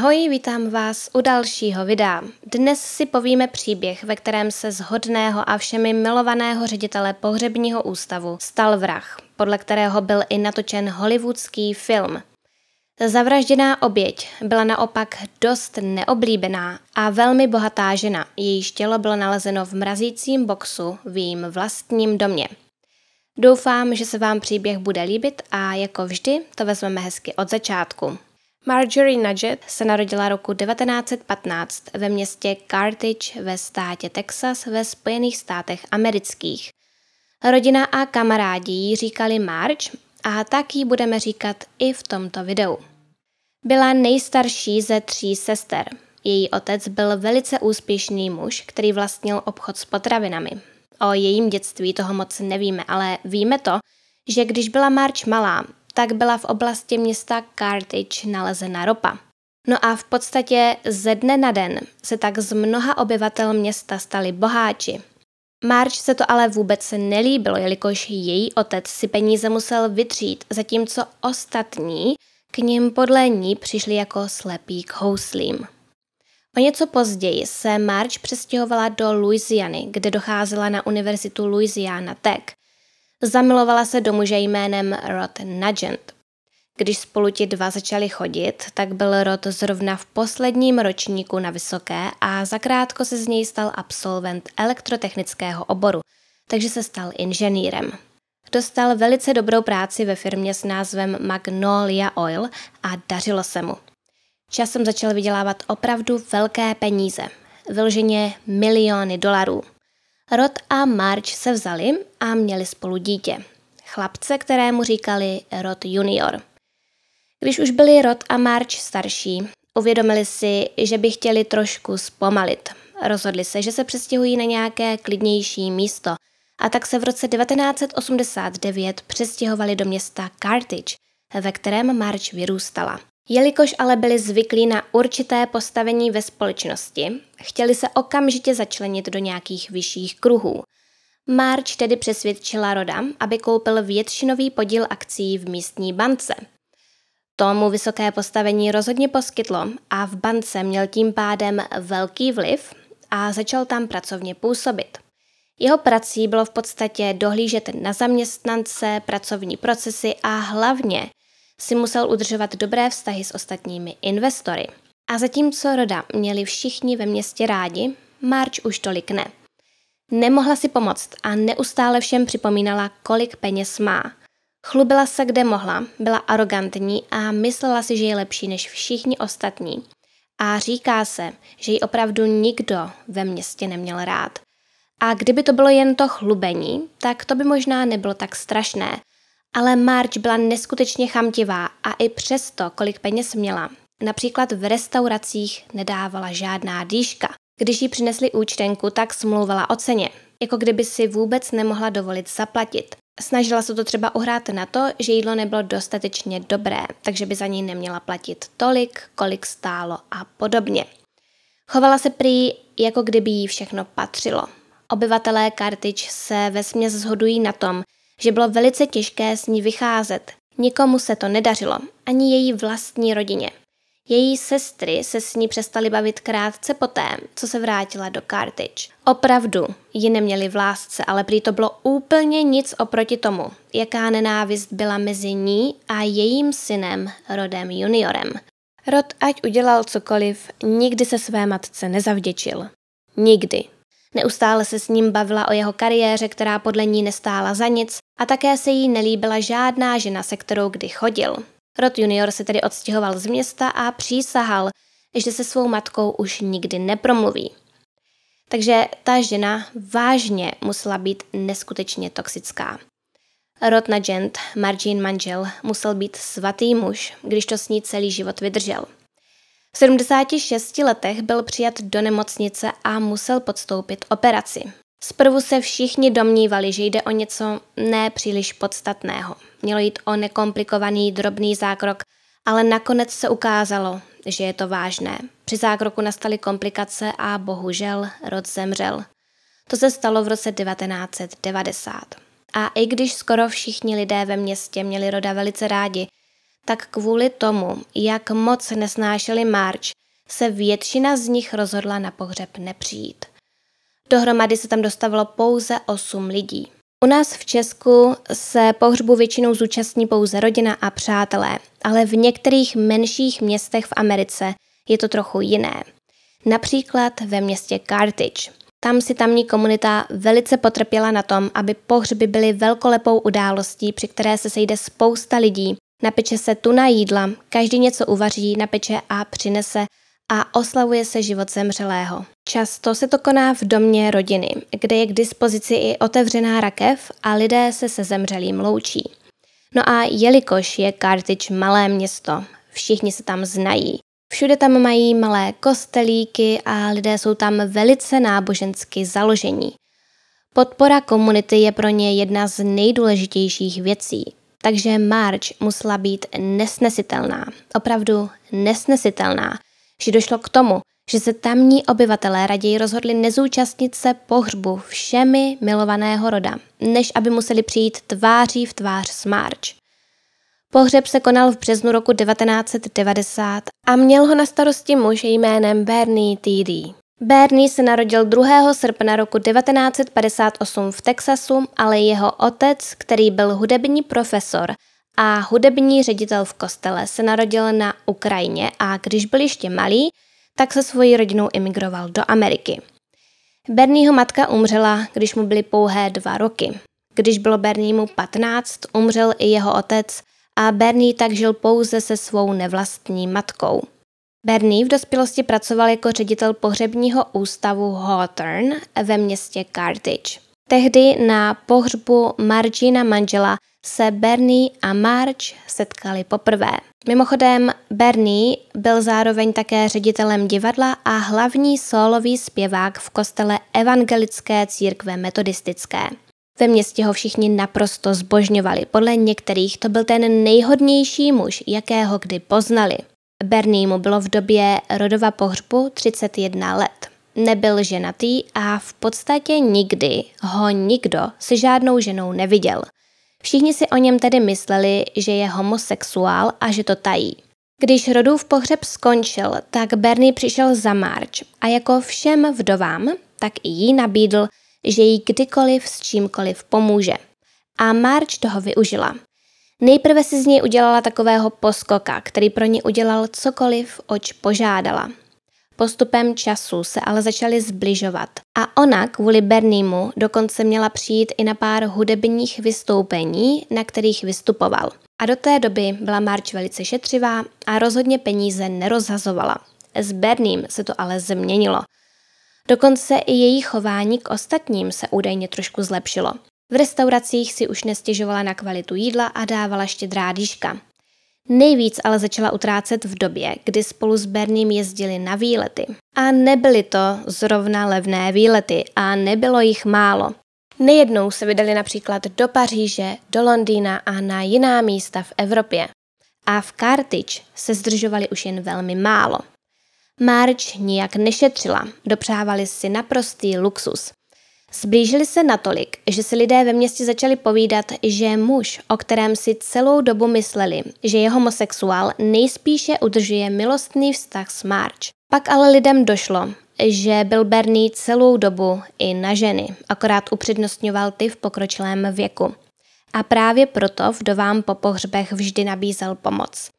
Ahoj, vítám vás u dalšího videa. Dnes si povíme příběh, ve kterém se z hodného a všemi milovaného ředitele pohřebního ústavu stal vrah, podle kterého byl i natočen hollywoodský film. Zavražděná oběť byla naopak dost neoblíbená a velmi bohatá žena, jejíž tělo bylo nalezeno v mrazícím boxu v jejím vlastním domě. Doufám, že se vám příběh bude líbit a jako vždy to vezmeme hezky od začátku. Marjorie Nugget se narodila roku 1915 ve městě Carthage ve státě Texas ve Spojených státech amerických. Rodina a kamarádi jí říkali Marge a tak ji budeme říkat i v tomto videu. Byla nejstarší ze tří sester. Její otec byl velice úspěšný muž, který vlastnil obchod s potravinami. O jejím dětství toho moc nevíme, ale víme to, že když byla March malá, tak byla v oblasti města Carthage nalezena ropa. No a v podstatě ze dne na den se tak z mnoha obyvatel města stali boháči. March se to ale vůbec nelíbilo, jelikož její otec si peníze musel vytřít, zatímco ostatní k ním podle ní přišli jako slepí k houslím. O něco později se March přestěhovala do Louisiany, kde docházela na univerzitu Louisiana Tech. Zamilovala se do muže jménem Rod Nugent. Když spolu ti dva začali chodit, tak byl Rod zrovna v posledním ročníku na vysoké a zakrátko se z něj stal absolvent elektrotechnického oboru, takže se stal inženýrem. Dostal velice dobrou práci ve firmě s názvem Magnolia Oil a dařilo se mu. Časem začal vydělávat opravdu velké peníze, vyloženě miliony dolarů. Rod a March se vzali a měli spolu dítě. Chlapce, kterému říkali Rod junior. Když už byli Rod a March starší, uvědomili si, že by chtěli trošku zpomalit. Rozhodli se, že se přestěhují na nějaké klidnější místo a tak se v roce 1989 přestěhovali do města Carthage, ve kterém March vyrůstala. Jelikož ale byli zvyklí na určité postavení ve společnosti, chtěli se okamžitě začlenit do nějakých vyšších kruhů. March tedy přesvědčila Roda, aby koupil většinový podíl akcí v místní bance. Tomu vysoké postavení rozhodně poskytlo a v bance měl tím pádem velký vliv a začal tam pracovně působit. Jeho prací bylo v podstatě dohlížet na zaměstnance, pracovní procesy a hlavně si musel udržovat dobré vztahy s ostatními investory. A zatímco Roda měli všichni ve městě rádi, March už tolik ne. Nemohla si pomoct a neustále všem připomínala, kolik peněz má. Chlubila se, kde mohla, byla arrogantní a myslela si, že je lepší než všichni ostatní. A říká se, že ji opravdu nikdo ve městě neměl rád. A kdyby to bylo jen to chlubení, tak to by možná nebylo tak strašné, ale Marge byla neskutečně chamtivá a i přesto, kolik peněz měla, například v restauracích nedávala žádná dýška. Když jí přinesli účtenku, tak smlouvala o ceně, jako kdyby si vůbec nemohla dovolit zaplatit. Snažila se to třeba uhrát na to, že jídlo nebylo dostatečně dobré, takže by za něj neměla platit tolik, kolik stálo a podobně. Chovala se prý, jako kdyby jí všechno patřilo. Obyvatelé Kartič se ve směs zhodují na tom, že bylo velice těžké s ní vycházet. Nikomu se to nedařilo, ani její vlastní rodině. Její sestry se s ní přestaly bavit krátce poté, co se vrátila do Carthage. Opravdu ji neměli v lásce, ale prý to bylo úplně nic oproti tomu, jaká nenávist byla mezi ní a jejím synem Rodem juniorem. Rod, ať udělal cokoliv, nikdy se své matce nezavděčil. Nikdy. Neustále se s ním bavila o jeho kariéře, která podle ní nestála za nic a také se jí nelíbila žádná žena, se kterou kdy chodil. Rod junior se tedy odstěhoval z města a přísahal, že se svou matkou už nikdy nepromluví. Takže ta žena vážně musela být neskutečně toxická. Rod Nugent, Margin manžel, musel být svatý muž, když to s ní celý život vydržel – v 76 letech byl přijat do nemocnice a musel podstoupit operaci. Zprvu se všichni domnívali, že jde o něco nepříliš podstatného. Mělo jít o nekomplikovaný drobný zákrok, ale nakonec se ukázalo, že je to vážné. Při zákroku nastaly komplikace a bohužel rod zemřel. To se stalo v roce 1990. A i když skoro všichni lidé ve městě měli roda velice rádi, tak kvůli tomu, jak moc nesnášeli March, se většina z nich rozhodla na pohřeb nepřijít. Dohromady se tam dostavilo pouze 8 lidí. U nás v Česku se pohřbu většinou zúčastní pouze rodina a přátelé, ale v některých menších městech v Americe je to trochu jiné. Například ve městě Carthage. Tam si tamní komunita velice potrpěla na tom, aby pohřby byly velkolepou událostí, při které se sejde spousta lidí, napeče se tu na jídla, každý něco uvaří, napeče a přinese a oslavuje se život zemřelého. Často se to koná v domě rodiny, kde je k dispozici i otevřená rakev a lidé se se zemřelým loučí. No a jelikož je Carthage malé město, všichni se tam znají, Všude tam mají malé kostelíky a lidé jsou tam velice nábožensky založení. Podpora komunity je pro ně jedna z nejdůležitějších věcí, takže March musela být nesnesitelná, opravdu nesnesitelná, že došlo k tomu, že se tamní obyvatelé raději rozhodli nezúčastnit se pohřbu všemi milovaného roda, než aby museli přijít tváří v tvář s March. Pohřeb se konal v březnu roku 1990 a měl ho na starosti muž jménem Bernie T.D. Bernie se narodil 2. srpna roku 1958 v Texasu, ale jeho otec, který byl hudební profesor a hudební ředitel v kostele, se narodil na Ukrajině a když byl ještě malý, tak se svojí rodinou emigroval do Ameriky. Bernieho matka umřela, když mu byly pouhé dva roky. Když bylo Berniemu 15, umřel i jeho otec a Bernie tak žil pouze se svou nevlastní matkou. Bernie v dospělosti pracoval jako ředitel pohřebního ústavu Hawthorne ve městě Carthage. Tehdy na pohřbu Margina manžela se Bernie a Marge setkali poprvé. Mimochodem, Bernie byl zároveň také ředitelem divadla a hlavní solový zpěvák v kostele Evangelické církve metodistické. Ve městě ho všichni naprosto zbožňovali. Podle některých to byl ten nejhodnější muž, jakého kdy poznali. Bernie mu bylo v době rodova pohřbu 31 let. Nebyl ženatý a v podstatě nikdy ho nikdo se žádnou ženou neviděl. Všichni si o něm tedy mysleli, že je homosexuál a že to tají. Když rodův pohřeb skončil, tak Bernie přišel za March a jako všem vdovám, tak i jí nabídl, že jí kdykoliv s čímkoliv pomůže. A March toho využila. Nejprve si z něj udělala takového poskoka, který pro ní udělal cokoliv, oč požádala. Postupem času se ale začali zbližovat a ona kvůli Berniemu dokonce měla přijít i na pár hudebních vystoupení, na kterých vystupoval. A do té doby byla March velice šetřivá a rozhodně peníze nerozhazovala. S Berniem se to ale změnilo – Dokonce i její chování k ostatním se údajně trošku zlepšilo. V restauracích si už nestěžovala na kvalitu jídla a dávala štědrá dýška. Nejvíc ale začala utrácet v době, kdy spolu s Berným jezdili na výlety. A nebyly to zrovna levné výlety a nebylo jich málo. Nejednou se vydali například do Paříže, do Londýna a na jiná místa v Evropě. A v Carthage se zdržovali už jen velmi málo. March nijak nešetřila, dopřávali si naprostý luxus. Zblížili se natolik, že si lidé ve městě začali povídat, že muž, o kterém si celou dobu mysleli, že je homosexuál, nejspíše udržuje milostný vztah s March. Pak ale lidem došlo, že byl Bernie celou dobu i na ženy, akorát upřednostňoval ty v pokročilém věku. A právě proto vdovám po pohřbech vždy nabízel pomoc.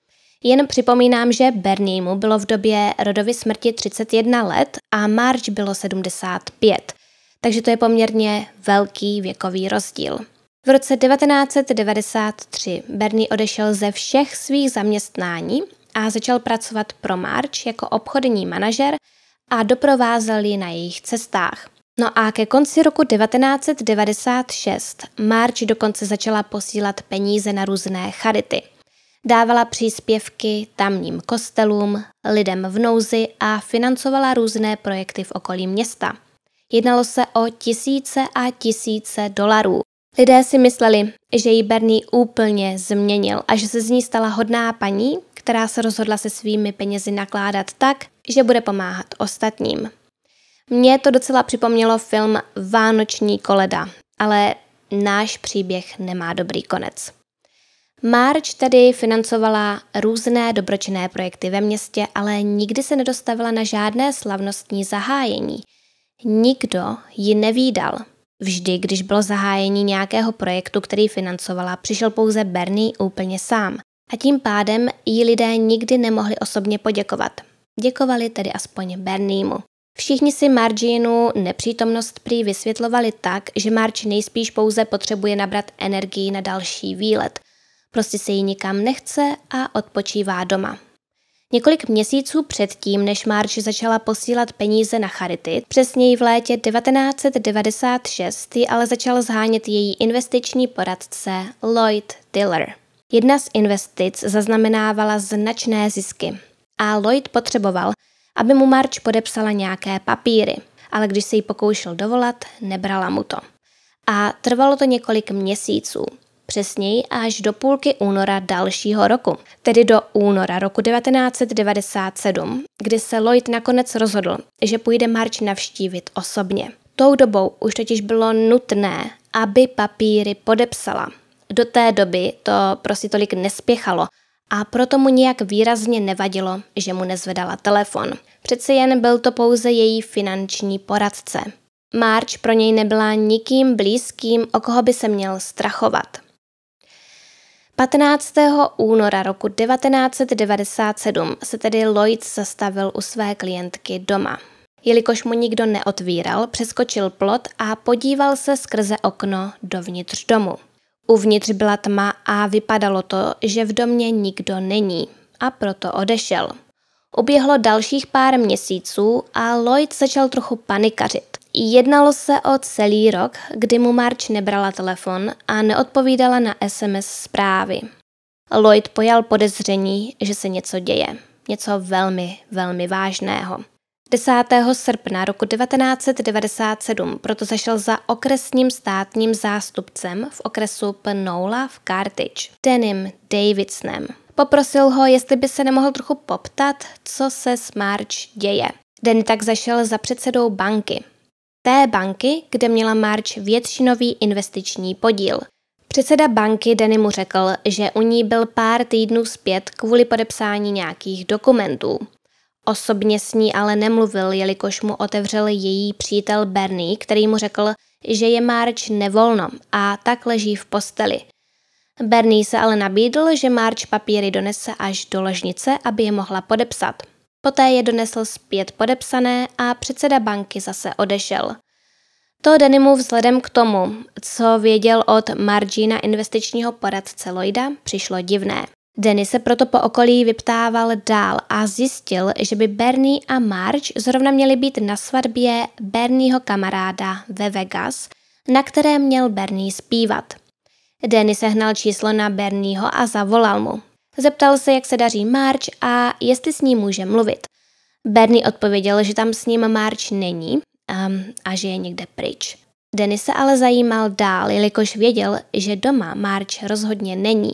Jen připomínám, že Berniemu bylo v době rodovy smrti 31 let a March bylo 75, takže to je poměrně velký věkový rozdíl. V roce 1993 Bernie odešel ze všech svých zaměstnání a začal pracovat pro March jako obchodní manažer a doprovázel ji na jejich cestách. No a ke konci roku 1996 March dokonce začala posílat peníze na různé charity – Dávala příspěvky tamním kostelům, lidem v nouzi a financovala různé projekty v okolí města. Jednalo se o tisíce a tisíce dolarů. Lidé si mysleli, že ji Bernie úplně změnil a že se z ní stala hodná paní, která se rozhodla se svými penězi nakládat tak, že bude pomáhat ostatním. Mně to docela připomnělo film Vánoční koleda, ale náš příběh nemá dobrý konec. March tedy financovala různé dobročinné projekty ve městě, ale nikdy se nedostavila na žádné slavnostní zahájení. Nikdo ji nevídal. Vždy, když bylo zahájení nějakého projektu, který financovala, přišel pouze Bernie úplně sám. A tím pádem jí lidé nikdy nemohli osobně poděkovat. Děkovali tedy aspoň Berniemu. Všichni si Marginu nepřítomnost prý vysvětlovali tak, že Marge nejspíš pouze potřebuje nabrat energii na další výlet. Prostě se jí nikam nechce a odpočívá doma. Několik měsíců předtím, než Marge začala posílat peníze na charity, přesněji v létě 1996 ale začal zhánět její investiční poradce Lloyd Diller. Jedna z investic zaznamenávala značné zisky a Lloyd potřeboval, aby mu March podepsala nějaké papíry, ale když se jí pokoušel dovolat, nebrala mu to. A trvalo to několik měsíců, přesněji až do půlky února dalšího roku, tedy do února roku 1997, kdy se Lloyd nakonec rozhodl, že půjde March navštívit osobně. Tou dobou už totiž bylo nutné, aby papíry podepsala. Do té doby to prostě tolik nespěchalo a proto mu nějak výrazně nevadilo, že mu nezvedala telefon. Přeci jen byl to pouze její finanční poradce. March pro něj nebyla nikým blízkým, o koho by se měl strachovat. 15. února roku 1997 se tedy Lloyd zastavil u své klientky doma. Jelikož mu nikdo neotvíral, přeskočil plot a podíval se skrze okno dovnitř domu. Uvnitř byla tma a vypadalo to, že v domě nikdo není a proto odešel. Uběhlo dalších pár měsíců a Lloyd začal trochu panikařit. Jednalo se o celý rok, kdy mu March nebrala telefon a neodpovídala na SMS zprávy. Lloyd pojal podezření, že se něco děje. Něco velmi, velmi vážného. 10. srpna roku 1997 proto zašel za okresním státním zástupcem v okresu Penola v Carthage, Denim Davidsonem. Poprosil ho, jestli by se nemohl trochu poptat, co se s March děje. Den tak zašel za předsedou banky. Té banky, kde měla March většinový investiční podíl. Předseda banky Denny mu řekl, že u ní byl pár týdnů zpět kvůli podepsání nějakých dokumentů. Osobně s ní ale nemluvil, jelikož mu otevřel její přítel Bernie, který mu řekl, že je March nevolno a tak leží v posteli. Bernie se ale nabídl, že March papíry donese až do ložnice, aby je mohla podepsat. Poté je donesl zpět podepsané a předseda banky zase odešel. To Denimu vzhledem k tomu, co věděl od Margina investičního poradce Lloyda, přišlo divné. Denny se proto po okolí vyptával dál a zjistil, že by Bernie a Marge zrovna měli být na svatbě Bernieho kamaráda ve Vegas, na které měl Bernie zpívat. Danny sehnal číslo na Bernieho a zavolal mu. Zeptal se, jak se daří Marge a jestli s ním může mluvit. Bernie odpověděl, že tam s ním Marge není um, a že je někde pryč. Danny se ale zajímal dál, jelikož věděl, že doma Marge rozhodně není.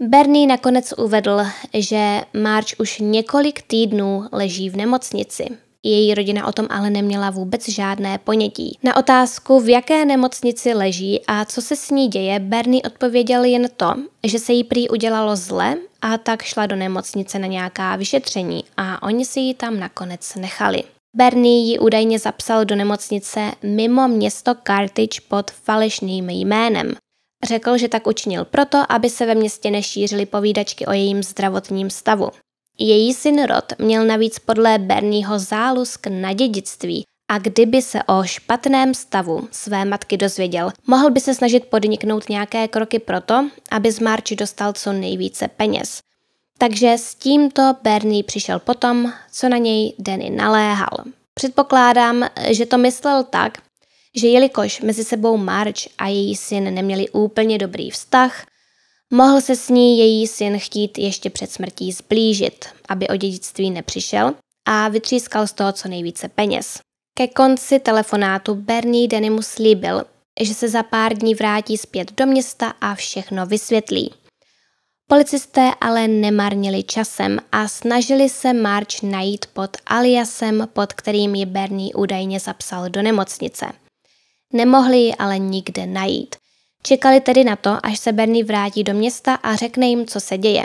Bernie nakonec uvedl, že Marge už několik týdnů leží v nemocnici. Její rodina o tom ale neměla vůbec žádné ponětí. Na otázku, v jaké nemocnici leží a co se s ní děje, Bernie odpověděl jen to, že se jí prý udělalo zle a tak šla do nemocnice na nějaká vyšetření a oni si ji tam nakonec nechali. Bernie ji údajně zapsal do nemocnice mimo město Carthage pod falešným jménem. Řekl, že tak učinil proto, aby se ve městě nešířily povídačky o jejím zdravotním stavu. Její syn Rod měl navíc podle Bernieho zálusk na dědictví a kdyby se o špatném stavu své matky dozvěděl, mohl by se snažit podniknout nějaké kroky proto, aby z Marči dostal co nejvíce peněz. Takže s tímto Bernie přišel potom, co na něj Danny naléhal. Předpokládám, že to myslel tak, že jelikož mezi sebou Marge a její syn neměli úplně dobrý vztah, mohl se s ní její syn chtít ještě před smrtí zblížit, aby o dědictví nepřišel a vytřískal z toho co nejvíce peněz. Ke konci telefonátu Bernie Denny slíbil, že se za pár dní vrátí zpět do města a všechno vysvětlí. Policisté ale nemarnili časem a snažili se March najít pod aliasem, pod kterým ji Bernie údajně zapsal do nemocnice – Nemohli ji ale nikde najít. Čekali tedy na to, až se Bernie vrátí do města a řekne jim, co se děje.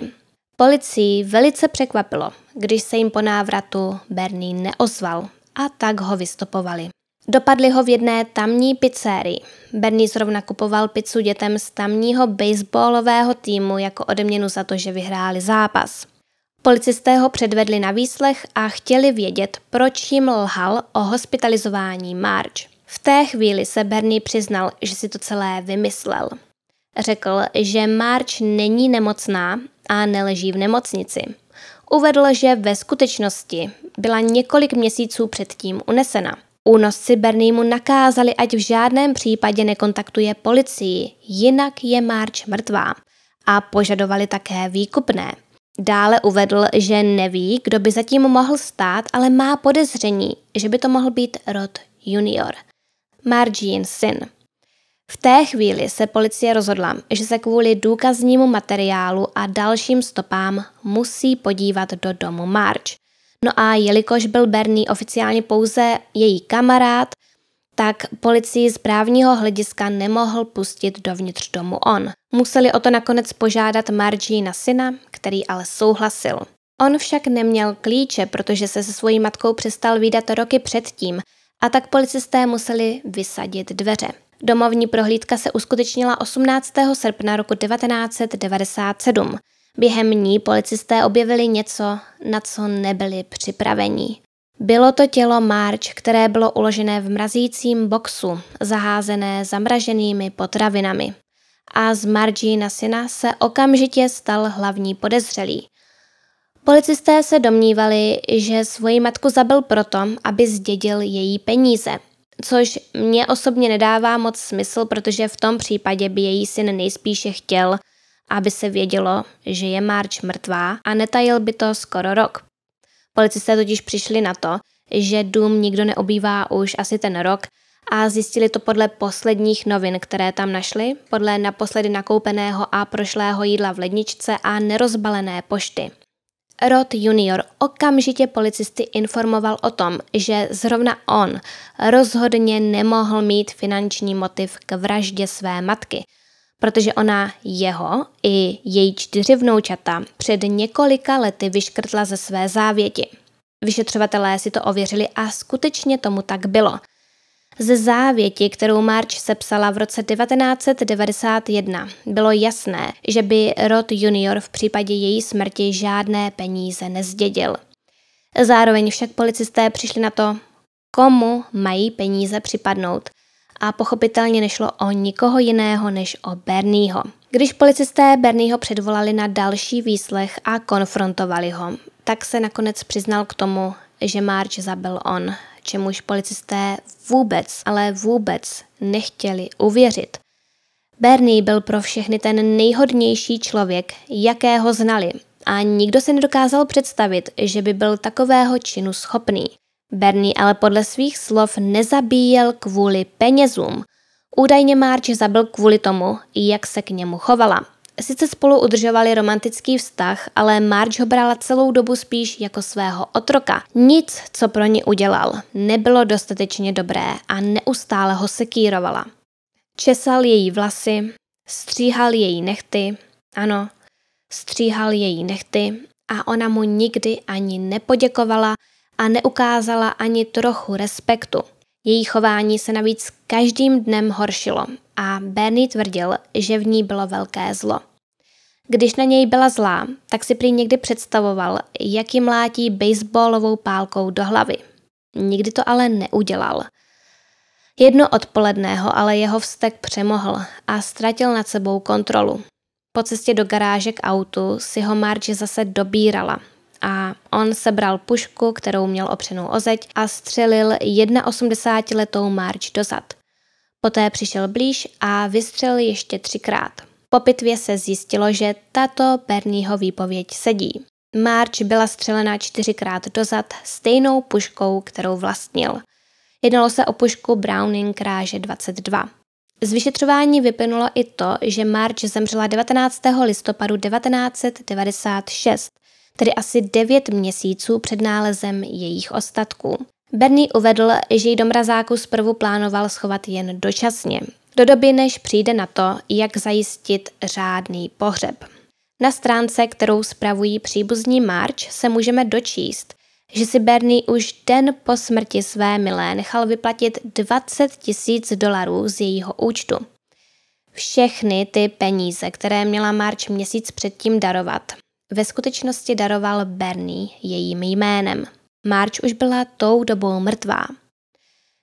Policii velice překvapilo, když se jim po návratu Bernie neozval a tak ho vystopovali. Dopadli ho v jedné tamní pizzerii. Bernie zrovna kupoval pizzu dětem z tamního baseballového týmu jako odměnu za to, že vyhráli zápas. Policisté ho předvedli na výslech a chtěli vědět, proč jim lhal o hospitalizování Marge. V té chvíli se Bernie přiznal, že si to celé vymyslel. Řekl, že Marge není nemocná a neleží v nemocnici. Uvedl, že ve skutečnosti byla několik měsíců předtím unesena. Únosci Berniemu nakázali, ať v žádném případě nekontaktuje policii, jinak je Marge mrtvá. A požadovali také výkupné. Dále uvedl, že neví, kdo by zatím mohl stát, ale má podezření, že by to mohl být Rod junior, Margin syn. V té chvíli se policie rozhodla, že se kvůli důkaznímu materiálu a dalším stopám musí podívat do domu Marge. No a jelikož byl Bernie oficiálně pouze její kamarád, tak policii z právního hlediska nemohl pustit dovnitř domu on. Museli o to nakonec požádat Margie na syna, který ale souhlasil. On však neměl klíče, protože se se svojí matkou přestal výdat roky předtím a tak policisté museli vysadit dveře. Domovní prohlídka se uskutečnila 18. srpna roku 1997. Během ní policisté objevili něco, na co nebyli připraveni. Bylo to tělo March, které bylo uložené v mrazícím boxu, zaházené zamraženými potravinami. A z na syna se okamžitě stal hlavní podezřelý. Policisté se domnívali, že svoji matku zabil proto, aby zdědil její peníze, což mě osobně nedává moc smysl, protože v tom případě by její syn nejspíše chtěl, aby se vědělo, že je March mrtvá a netajil by to skoro rok. Policisté totiž přišli na to, že dům nikdo neobývá už asi ten rok a zjistili to podle posledních novin, které tam našli, podle naposledy nakoupeného a prošlého jídla v ledničce a nerozbalené pošty. Rod junior okamžitě policisty informoval o tom, že zrovna on rozhodně nemohl mít finanční motiv k vraždě své matky, protože ona jeho i její čtyři vnoučata před několika lety vyškrtla ze své závěti. Vyšetřovatelé si to ověřili a skutečně tomu tak bylo. Ze závěti, kterou March sepsala v roce 1991, bylo jasné, že by Rod junior v případě její smrti žádné peníze nezdědil. Zároveň však policisté přišli na to, komu mají peníze připadnout a pochopitelně nešlo o nikoho jiného než o Bernieho. Když policisté Bernieho předvolali na další výslech a konfrontovali ho, tak se nakonec přiznal k tomu, že March zabil on, čemuž policisté vůbec, ale vůbec nechtěli uvěřit. Bernie byl pro všechny ten nejhodnější člověk, jakého znali a nikdo si nedokázal představit, že by byl takového činu schopný. Bernie ale podle svých slov nezabíjel kvůli penězům. Údajně Marge zabil kvůli tomu, jak se k němu chovala. Sice spolu udržovali romantický vztah, ale Marge ho brala celou dobu spíš jako svého otroka. Nic, co pro ní udělal, nebylo dostatečně dobré a neustále ho sekírovala. Česal její vlasy, stříhal její nechty, ano, stříhal její nechty a ona mu nikdy ani nepoděkovala a neukázala ani trochu respektu. Její chování se navíc každým dnem horšilo a Bernie tvrdil, že v ní bylo velké zlo. Když na něj byla zlá, tak si prý někdy představoval, jak ji mlátí baseballovou pálkou do hlavy. Nikdy to ale neudělal. Jedno odpoledného ale jeho vztek přemohl a ztratil nad sebou kontrolu. Po cestě do garáže k autu si ho Marge zase dobírala a on sebral pušku, kterou měl opřenou o zeď a střelil 81-letou Marge dozad. Poté přišel blíž a vystřelil ještě třikrát. Po pitvě se zjistilo, že tato Bernieho výpověď sedí. March byla střelena čtyřikrát dozad stejnou puškou, kterou vlastnil. Jednalo se o pušku Browning kráže 22. Z vyšetřování vyplynulo i to, že March zemřela 19. listopadu 1996, tedy asi 9 měsíců před nálezem jejich ostatků. Bernie uvedl, že ji do mrazáku zprvu plánoval schovat jen dočasně, do doby, než přijde na to, jak zajistit řádný pohřeb. Na stránce, kterou spravují příbuzní March, se můžeme dočíst, že si Bernie už den po smrti své milé nechal vyplatit 20 tisíc dolarů z jejího účtu. Všechny ty peníze, které měla March měsíc předtím darovat, ve skutečnosti daroval Bernie jejím jménem. March už byla tou dobou mrtvá.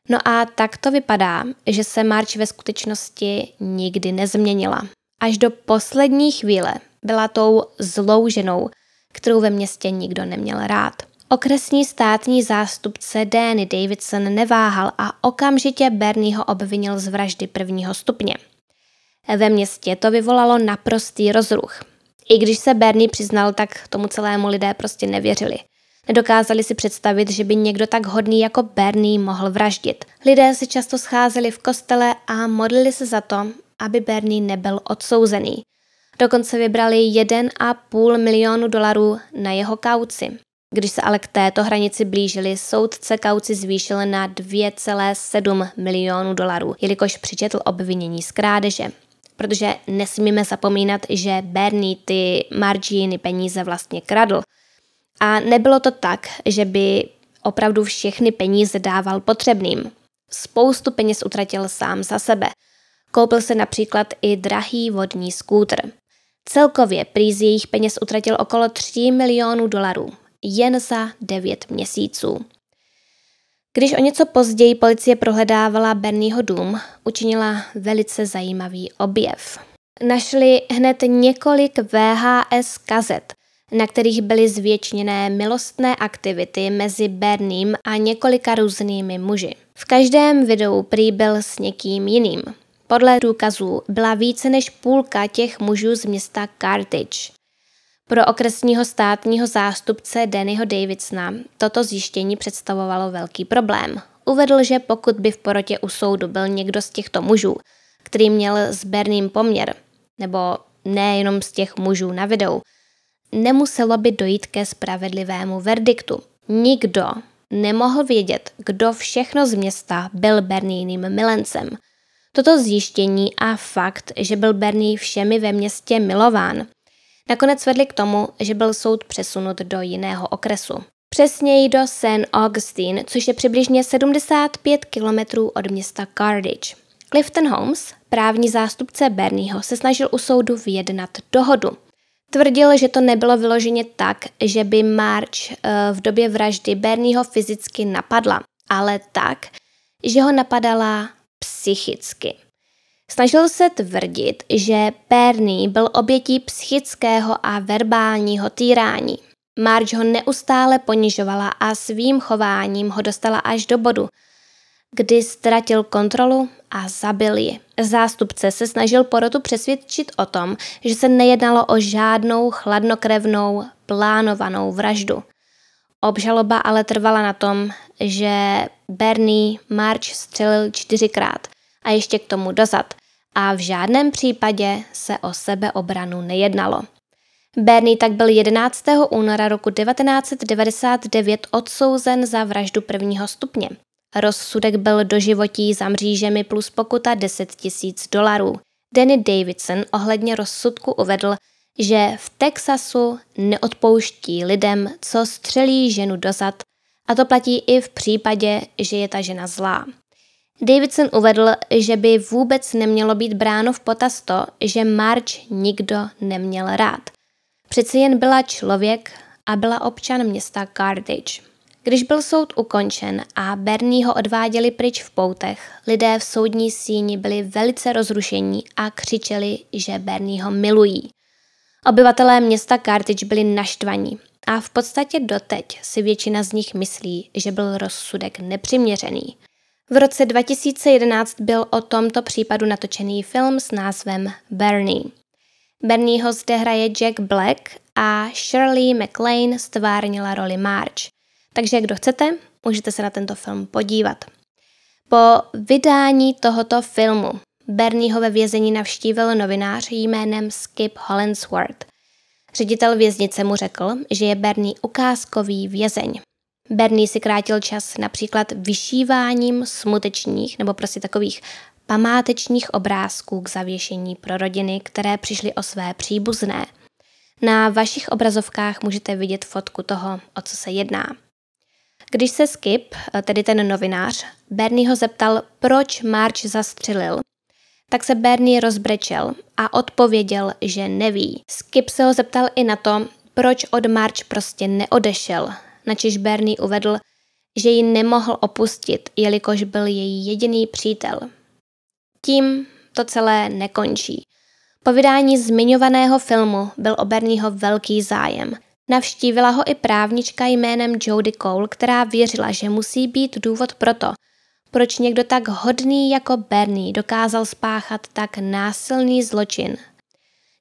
No a tak to vypadá, že se March ve skutečnosti nikdy nezměnila. Až do poslední chvíle byla tou zlou ženou, kterou ve městě nikdo neměl rád. Okresní státní zástupce Danny Davidson neváhal a okamžitě Bernieho obvinil z vraždy prvního stupně. Ve městě to vyvolalo naprostý rozruch. I když se Bernie přiznal, tak tomu celému lidé prostě nevěřili. Nedokázali si představit, že by někdo tak hodný jako Bernie mohl vraždit. Lidé se často scházeli v kostele a modlili se za to, aby Bernie nebyl odsouzený. Dokonce vybrali 1,5 milionu dolarů na jeho kauci. Když se ale k této hranici blížili, soudce kauci zvýšil na 2,7 milionů dolarů, jelikož přičetl obvinění z krádeže. Protože nesmíme zapomínat, že Bernie ty Marginy peníze vlastně kradl. A nebylo to tak, že by opravdu všechny peníze dával potřebným. Spoustu peněz utratil sám za sebe. Koupil se například i drahý vodní skútr. Celkově prý z jejich peněz utratil okolo 3 milionů dolarů jen za 9 měsíců. Když o něco později policie prohledávala Bernieho dům, učinila velice zajímavý objev. Našli hned několik VHS kazet, na kterých byly zvětšněné milostné aktivity mezi Berniem a několika různými muži. V každém videu prý byl s někým jiným. Podle důkazů byla více než půlka těch mužů z města Carthage. Pro okresního státního zástupce Dannyho Davidsona toto zjištění představovalo velký problém. Uvedl, že pokud by v porotě u soudu byl někdo z těchto mužů, který měl s Berným poměr, nebo nejenom z těch mužů na videu, nemuselo by dojít ke spravedlivému verdiktu. Nikdo nemohl vědět, kdo všechno z města byl Berníným milencem. Toto zjištění a fakt, že byl Bernie všemi ve městě milován, nakonec vedli k tomu, že byl soud přesunut do jiného okresu. Přesněji do St. Augustine, což je přibližně 75 kilometrů od města Cardiff. Clifton Holmes, právní zástupce Bernieho, se snažil u soudu vyjednat dohodu. Tvrdil, že to nebylo vyloženě tak, že by March eh, v době vraždy Bernieho fyzicky napadla, ale tak, že ho napadala psychicky. Snažil se tvrdit, že Bernie byl obětí psychického a verbálního týrání. Marge ho neustále ponižovala a svým chováním ho dostala až do bodu, kdy ztratil kontrolu a zabil ji. Zástupce se snažil porotu přesvědčit o tom, že se nejednalo o žádnou chladnokrevnou, plánovanou vraždu. Obžaloba ale trvala na tom, že Bernie March střelil čtyřikrát a ještě k tomu dozad a v žádném případě se o sebeobranu nejednalo. Bernie tak byl 11. února roku 1999 odsouzen za vraždu prvního stupně. Rozsudek byl doživotí za mřížemi plus pokuta 10 tisíc dolarů. Danny Davidson ohledně rozsudku uvedl, že v Texasu neodpouští lidem, co střelí ženu dozad, a to platí i v případě, že je ta žena zlá. Davidson uvedl, že by vůbec nemělo být bráno v potaz to, že March nikdo neměl rád. Přeci jen byla člověk a byla občan města Carthage. Když byl soud ukončen a Bernie ho odváděli pryč v poutech, lidé v soudní síni byli velice rozrušení a křičeli, že Bernie ho milují. Obyvatelé města Carthage byli naštvaní a v podstatě doteď si většina z nich myslí, že byl rozsudek nepřiměřený. V roce 2011 byl o tomto případu natočený film s názvem Bernie. Bernieho zde hraje Jack Black a Shirley MacLaine stvárnila roli Marge. Takže kdo chcete, můžete se na tento film podívat. Po vydání tohoto filmu Bernieho ve vězení navštívil novinář jménem Skip Hollandsworth. Ředitel věznice mu řekl, že je Bernie ukázkový vězeň. Bernie si krátil čas například vyšíváním smutečních nebo prostě takových památečních obrázků k zavěšení pro rodiny, které přišly o své příbuzné. Na vašich obrazovkách můžete vidět fotku toho, o co se jedná. Když se Skip, tedy ten novinář, Bernieho zeptal, proč March zastřelil, tak se Bernie rozbrečel a odpověděl, že neví. Skip se ho zeptal i na to, proč od March prostě neodešel, načiž Bernie uvedl, že ji nemohl opustit, jelikož byl její jediný přítel. Tím to celé nekončí. Po vydání zmiňovaného filmu byl o Bernieho velký zájem. Navštívila ho i právnička jménem Jodie Cole, která věřila, že musí být důvod pro to, proč někdo tak hodný jako Bernie dokázal spáchat tak násilný zločin.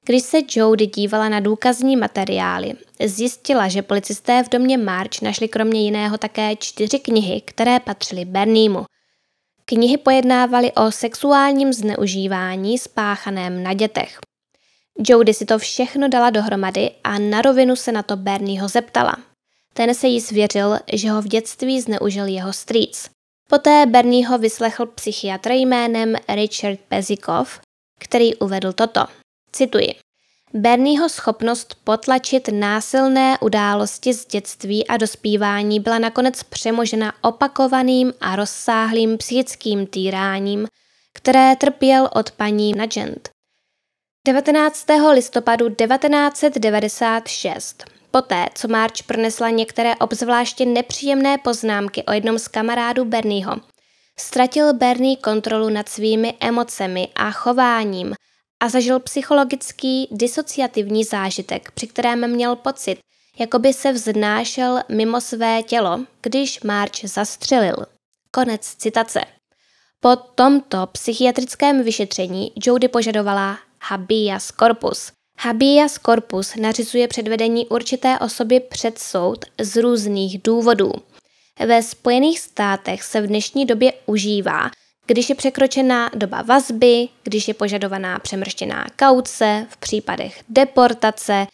Když se Jodie dívala na důkazní materiály, zjistila, že policisté v domě March našli kromě jiného také čtyři knihy, které patřily Berniemu. Knihy pojednávaly o sexuálním zneužívání spáchaném na dětech. Jodie si to všechno dala dohromady a na rovinu se na to Bernieho zeptala. Ten se jí svěřil, že ho v dětství zneužil jeho strýc. Poté Bernieho vyslechl psychiatr jménem Richard Pezikov, který uvedl toto. Cituji. Bernieho schopnost potlačit násilné události z dětství a dospívání byla nakonec přemožena opakovaným a rozsáhlým psychickým týráním, které trpěl od paní Nugent. 19. listopadu 1996 Poté, co March pronesla některé obzvláště nepříjemné poznámky o jednom z kamarádů Bernieho, ztratil Bernie kontrolu nad svými emocemi a chováním a zažil psychologický disociativní zážitek, při kterém měl pocit, jako by se vznášel mimo své tělo, když March zastřelil. Konec citace. Po tomto psychiatrickém vyšetření Jody požadovala habeas corpus, Habeas corpus nařizuje předvedení určité osoby před soud z různých důvodů. Ve Spojených státech se v dnešní době užívá, když je překročená doba vazby, když je požadovaná přemrštěná kauce, v případech deportace,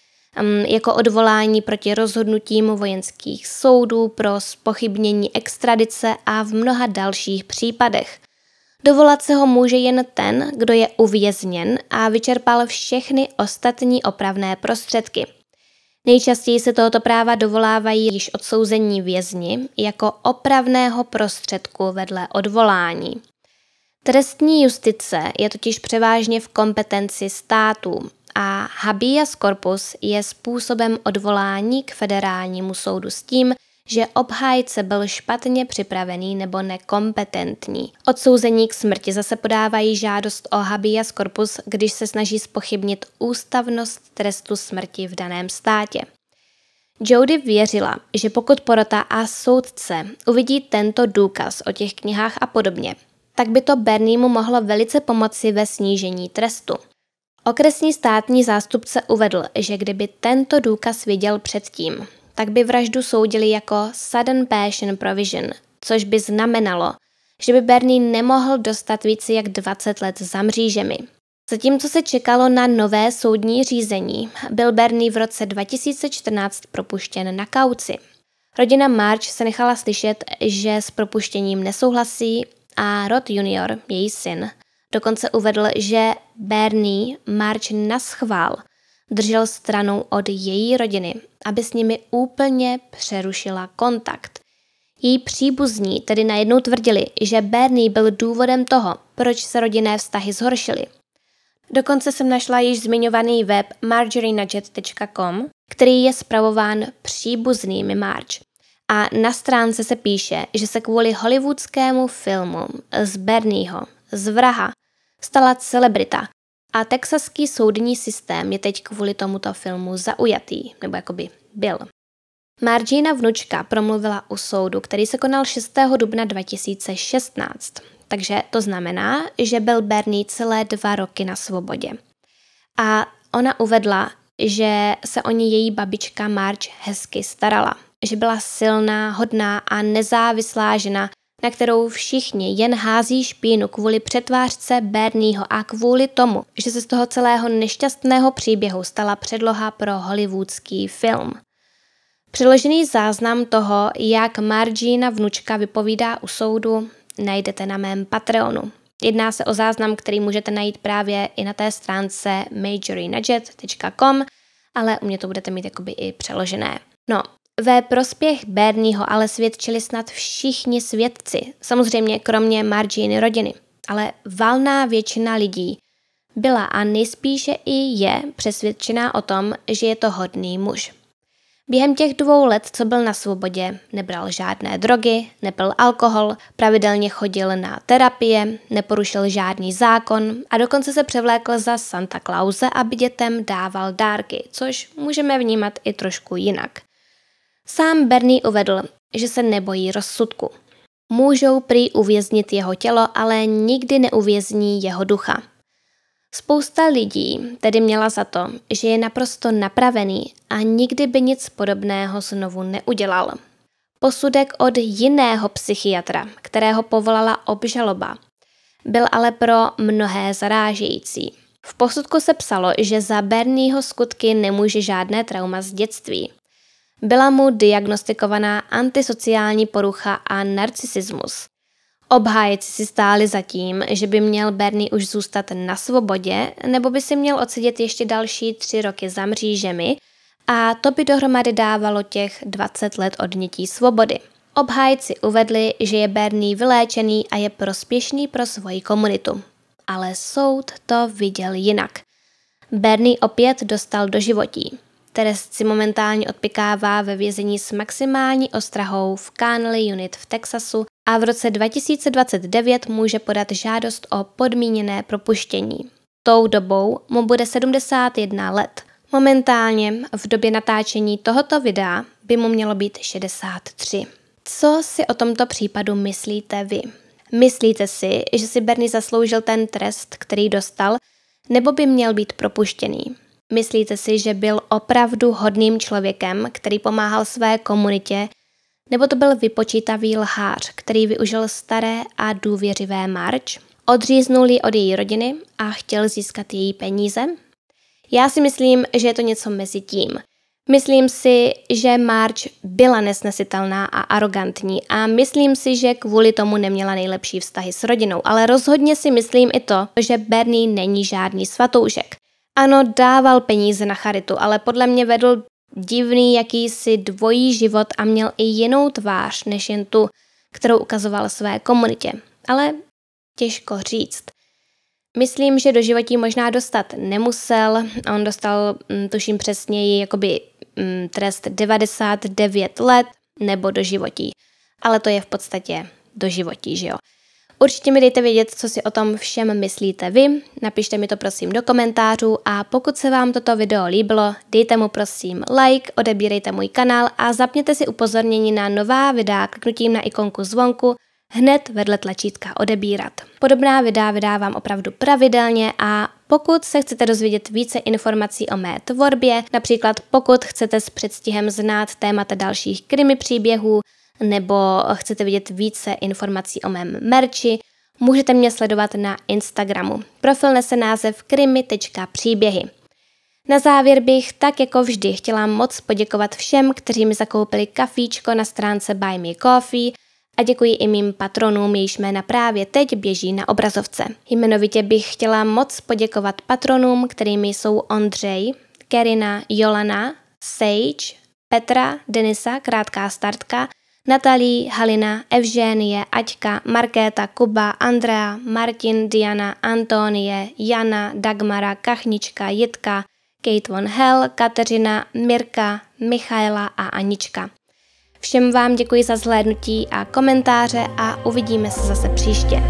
mm, jako odvolání proti rozhodnutím vojenských soudů pro spochybnění extradice a v mnoha dalších případech. Dovolat se ho může jen ten, kdo je uvězněn a vyčerpal všechny ostatní opravné prostředky. Nejčastěji se tohoto práva dovolávají již odsouzení vězni jako opravného prostředku vedle odvolání. Trestní justice je totiž převážně v kompetenci států a habeas corpus je způsobem odvolání k federálnímu soudu s tím, že obhájce byl špatně připravený nebo nekompetentní. Odsouzení k smrti zase podávají žádost o habeas corpus, když se snaží spochybnit ústavnost trestu smrti v daném státě. Jody věřila, že pokud porota a soudce uvidí tento důkaz o těch knihách a podobně, tak by to Berniemu mohlo velice pomoci ve snížení trestu. Okresní státní zástupce uvedl, že kdyby tento důkaz viděl předtím, tak by vraždu soudili jako sudden passion provision, což by znamenalo, že by Bernie nemohl dostat více jak 20 let za mřížemi. Zatímco se čekalo na nové soudní řízení, byl Bernie v roce 2014 propuštěn na kauci. Rodina March se nechala slyšet, že s propuštěním nesouhlasí a Rod Junior, její syn, dokonce uvedl, že Bernie March naschvál držel stranou od její rodiny, aby s nimi úplně přerušila kontakt. Její příbuzní tedy najednou tvrdili, že Bernie byl důvodem toho, proč se rodinné vztahy zhoršily. Dokonce jsem našla již zmiňovaný web marjorienajet.com, který je spravován příbuznými Marge. A na stránce se píše, že se kvůli hollywoodskému filmu z Bernieho, z vraha, stala celebrita a texaský soudní systém je teď kvůli tomuto filmu zaujatý, nebo jakoby byl. Margina vnučka promluvila u soudu, který se konal 6. dubna 2016, takže to znamená, že byl Bernie celé dva roky na svobodě. A ona uvedla, že se o ní její babička Marge hezky starala, že byla silná, hodná a nezávislá žena, na kterou všichni jen hází špínu kvůli přetvářce Bernieho a kvůli tomu, že se z toho celého nešťastného příběhu stala předloha pro hollywoodský film. Přiložený záznam toho, jak Margina vnučka vypovídá u soudu, najdete na mém Patreonu. Jedná se o záznam, který můžete najít právě i na té stránce majorinudget.com, ale u mě to budete mít jakoby i přeložené. No, ve prospěch Bernieho ale svědčili snad všichni svědci, samozřejmě kromě Marginy rodiny, ale valná většina lidí byla a nejspíše i je přesvědčená o tom, že je to hodný muž. Během těch dvou let, co byl na svobodě, nebral žádné drogy, nepil alkohol, pravidelně chodil na terapie, neporušil žádný zákon a dokonce se převlékl za Santa Clause, aby dětem dával dárky, což můžeme vnímat i trošku jinak. Sám Bernie uvedl, že se nebojí rozsudku. Můžou prý uvěznit jeho tělo, ale nikdy neuvězní jeho ducha. Spousta lidí tedy měla za to, že je naprosto napravený a nikdy by nic podobného znovu neudělal. Posudek od jiného psychiatra, kterého povolala obžaloba, byl ale pro mnohé zarážející. V posudku se psalo, že za Bernieho skutky nemůže žádné trauma z dětství. Byla mu diagnostikovaná antisociální porucha a narcisismus. Obhájci si stáli za tím, že by měl Bernie už zůstat na svobodě, nebo by si měl odsedět ještě další tři roky za mřížemi a to by dohromady dávalo těch 20 let odnětí svobody. Obhájci uvedli, že je Bernie vyléčený a je prospěšný pro svoji komunitu. Ale soud to viděl jinak. Bernie opět dostal do životí. Trest si momentálně odpikává ve vězení s maximální ostrahou v Connelly Unit v Texasu a v roce 2029 může podat žádost o podmíněné propuštění. Tou dobou mu bude 71 let. Momentálně v době natáčení tohoto videa by mu mělo být 63. Co si o tomto případu myslíte vy? Myslíte si, že si Bernie zasloužil ten trest, který dostal, nebo by měl být propuštěný? Myslíte si, že byl opravdu hodným člověkem, který pomáhal své komunitě, nebo to byl vypočítavý lhář, který využil staré a důvěřivé Marč, odříznul ji od její rodiny a chtěl získat její peníze? Já si myslím, že je to něco mezi tím. Myslím si, že March byla nesnesitelná a arrogantní a myslím si, že kvůli tomu neměla nejlepší vztahy s rodinou, ale rozhodně si myslím i to, že Bernie není žádný svatoušek. Ano, dával peníze na charitu, ale podle mě vedl divný jakýsi dvojí život a měl i jinou tvář, než jen tu, kterou ukazoval své komunitě. Ale těžko říct. Myslím, že do životí možná dostat nemusel. On dostal, mm, tuším přesněji, jakoby mm, trest 99 let nebo do životí. Ale to je v podstatě do životí, že jo. Určitě mi dejte vědět, co si o tom všem myslíte vy, napište mi to prosím do komentářů a pokud se vám toto video líbilo, dejte mu prosím like, odebírejte můj kanál a zapněte si upozornění na nová videa kliknutím na ikonku zvonku hned vedle tlačítka odebírat. Podobná videa vydávám opravdu pravidelně a pokud se chcete dozvědět více informací o mé tvorbě, například pokud chcete s předstihem znát témata dalších krimi příběhů, nebo chcete vidět více informací o mém merči, můžete mě sledovat na Instagramu. Profil nese název krimi.příběhy. Na závěr bych tak jako vždy chtěla moc poděkovat všem, kteří mi zakoupili kafíčko na stránce Buy Me Coffee a děkuji i mým patronům, jejichž jména právě teď běží na obrazovce. Jmenovitě bych chtěla moc poděkovat patronům, kterými jsou Ondřej, Kerina, Jolana, Sage, Petra, Denisa, krátká startka, Natalí, Halina, Evženie, Aťka, Markéta, Kuba, Andrea, Martin, Diana, Antonie, Jana, Dagmara, Kachnička, Jitka, Kate von Hell, Kateřina, Mirka, Michaela a Anička. Všem vám děkuji za zhlédnutí a komentáře a uvidíme se zase příště.